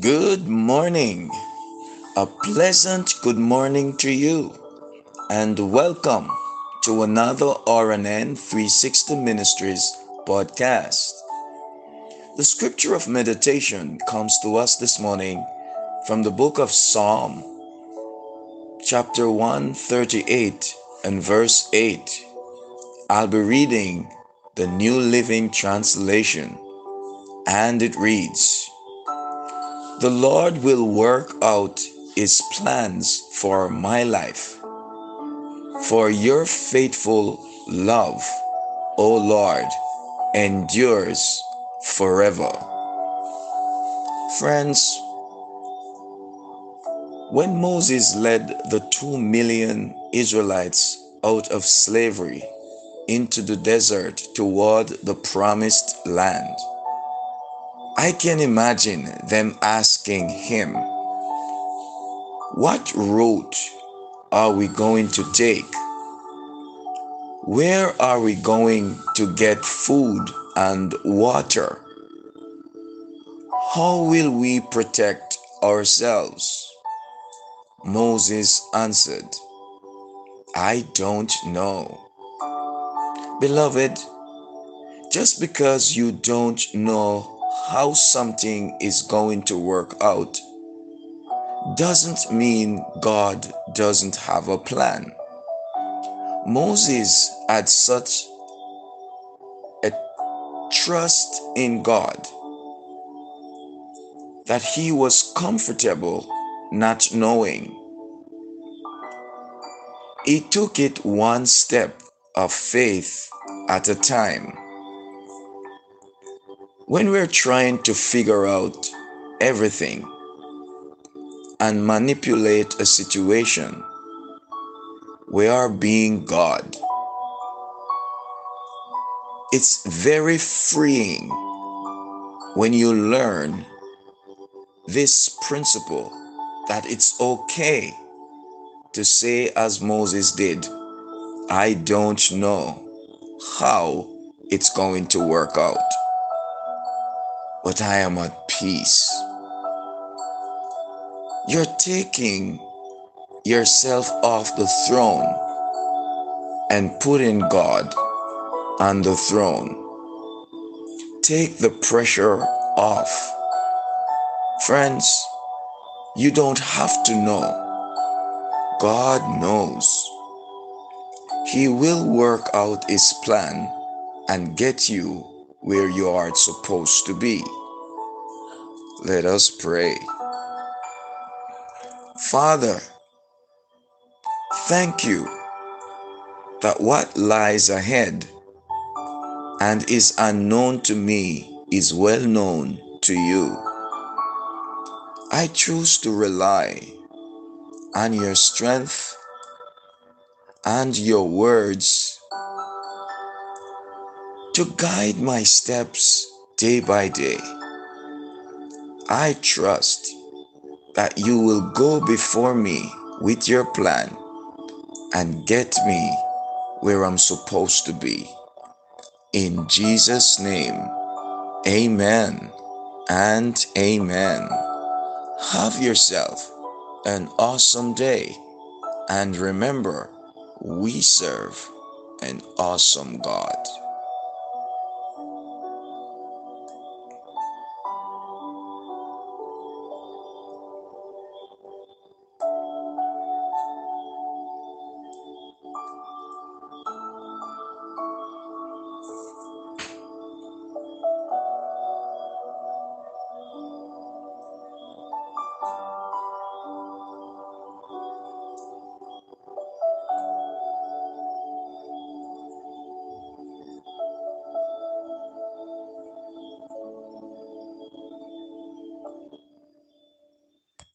Good morning. A pleasant good morning to you, and welcome to another RNN 360 Ministries podcast. The scripture of meditation comes to us this morning from the book of Psalm, chapter 138 and verse 8. I'll be reading the New Living Translation, and it reads, the Lord will work out his plans for my life. For your faithful love, O Lord, endures forever. Friends, when Moses led the two million Israelites out of slavery into the desert toward the promised land, I can imagine them asking him, What route are we going to take? Where are we going to get food and water? How will we protect ourselves? Moses answered, I don't know. Beloved, just because you don't know how something is going to work out doesn't mean God doesn't have a plan. Moses had such a trust in God that he was comfortable not knowing. He took it one step of faith at a time. When we're trying to figure out everything and manipulate a situation, we are being God. It's very freeing when you learn this principle that it's okay to say, as Moses did, I don't know how it's going to work out but I am at peace. You're taking yourself off the throne and putting God on the throne. Take the pressure off. Friends, you don't have to know. God knows. He will work out His plan and get you where you are supposed to be. Let us pray. Father, thank you that what lies ahead and is unknown to me is well known to you. I choose to rely on your strength and your words to guide my steps day by day. I trust that you will go before me with your plan and get me where I'm supposed to be. In Jesus' name, amen and amen. Have yourself an awesome day and remember, we serve an awesome God.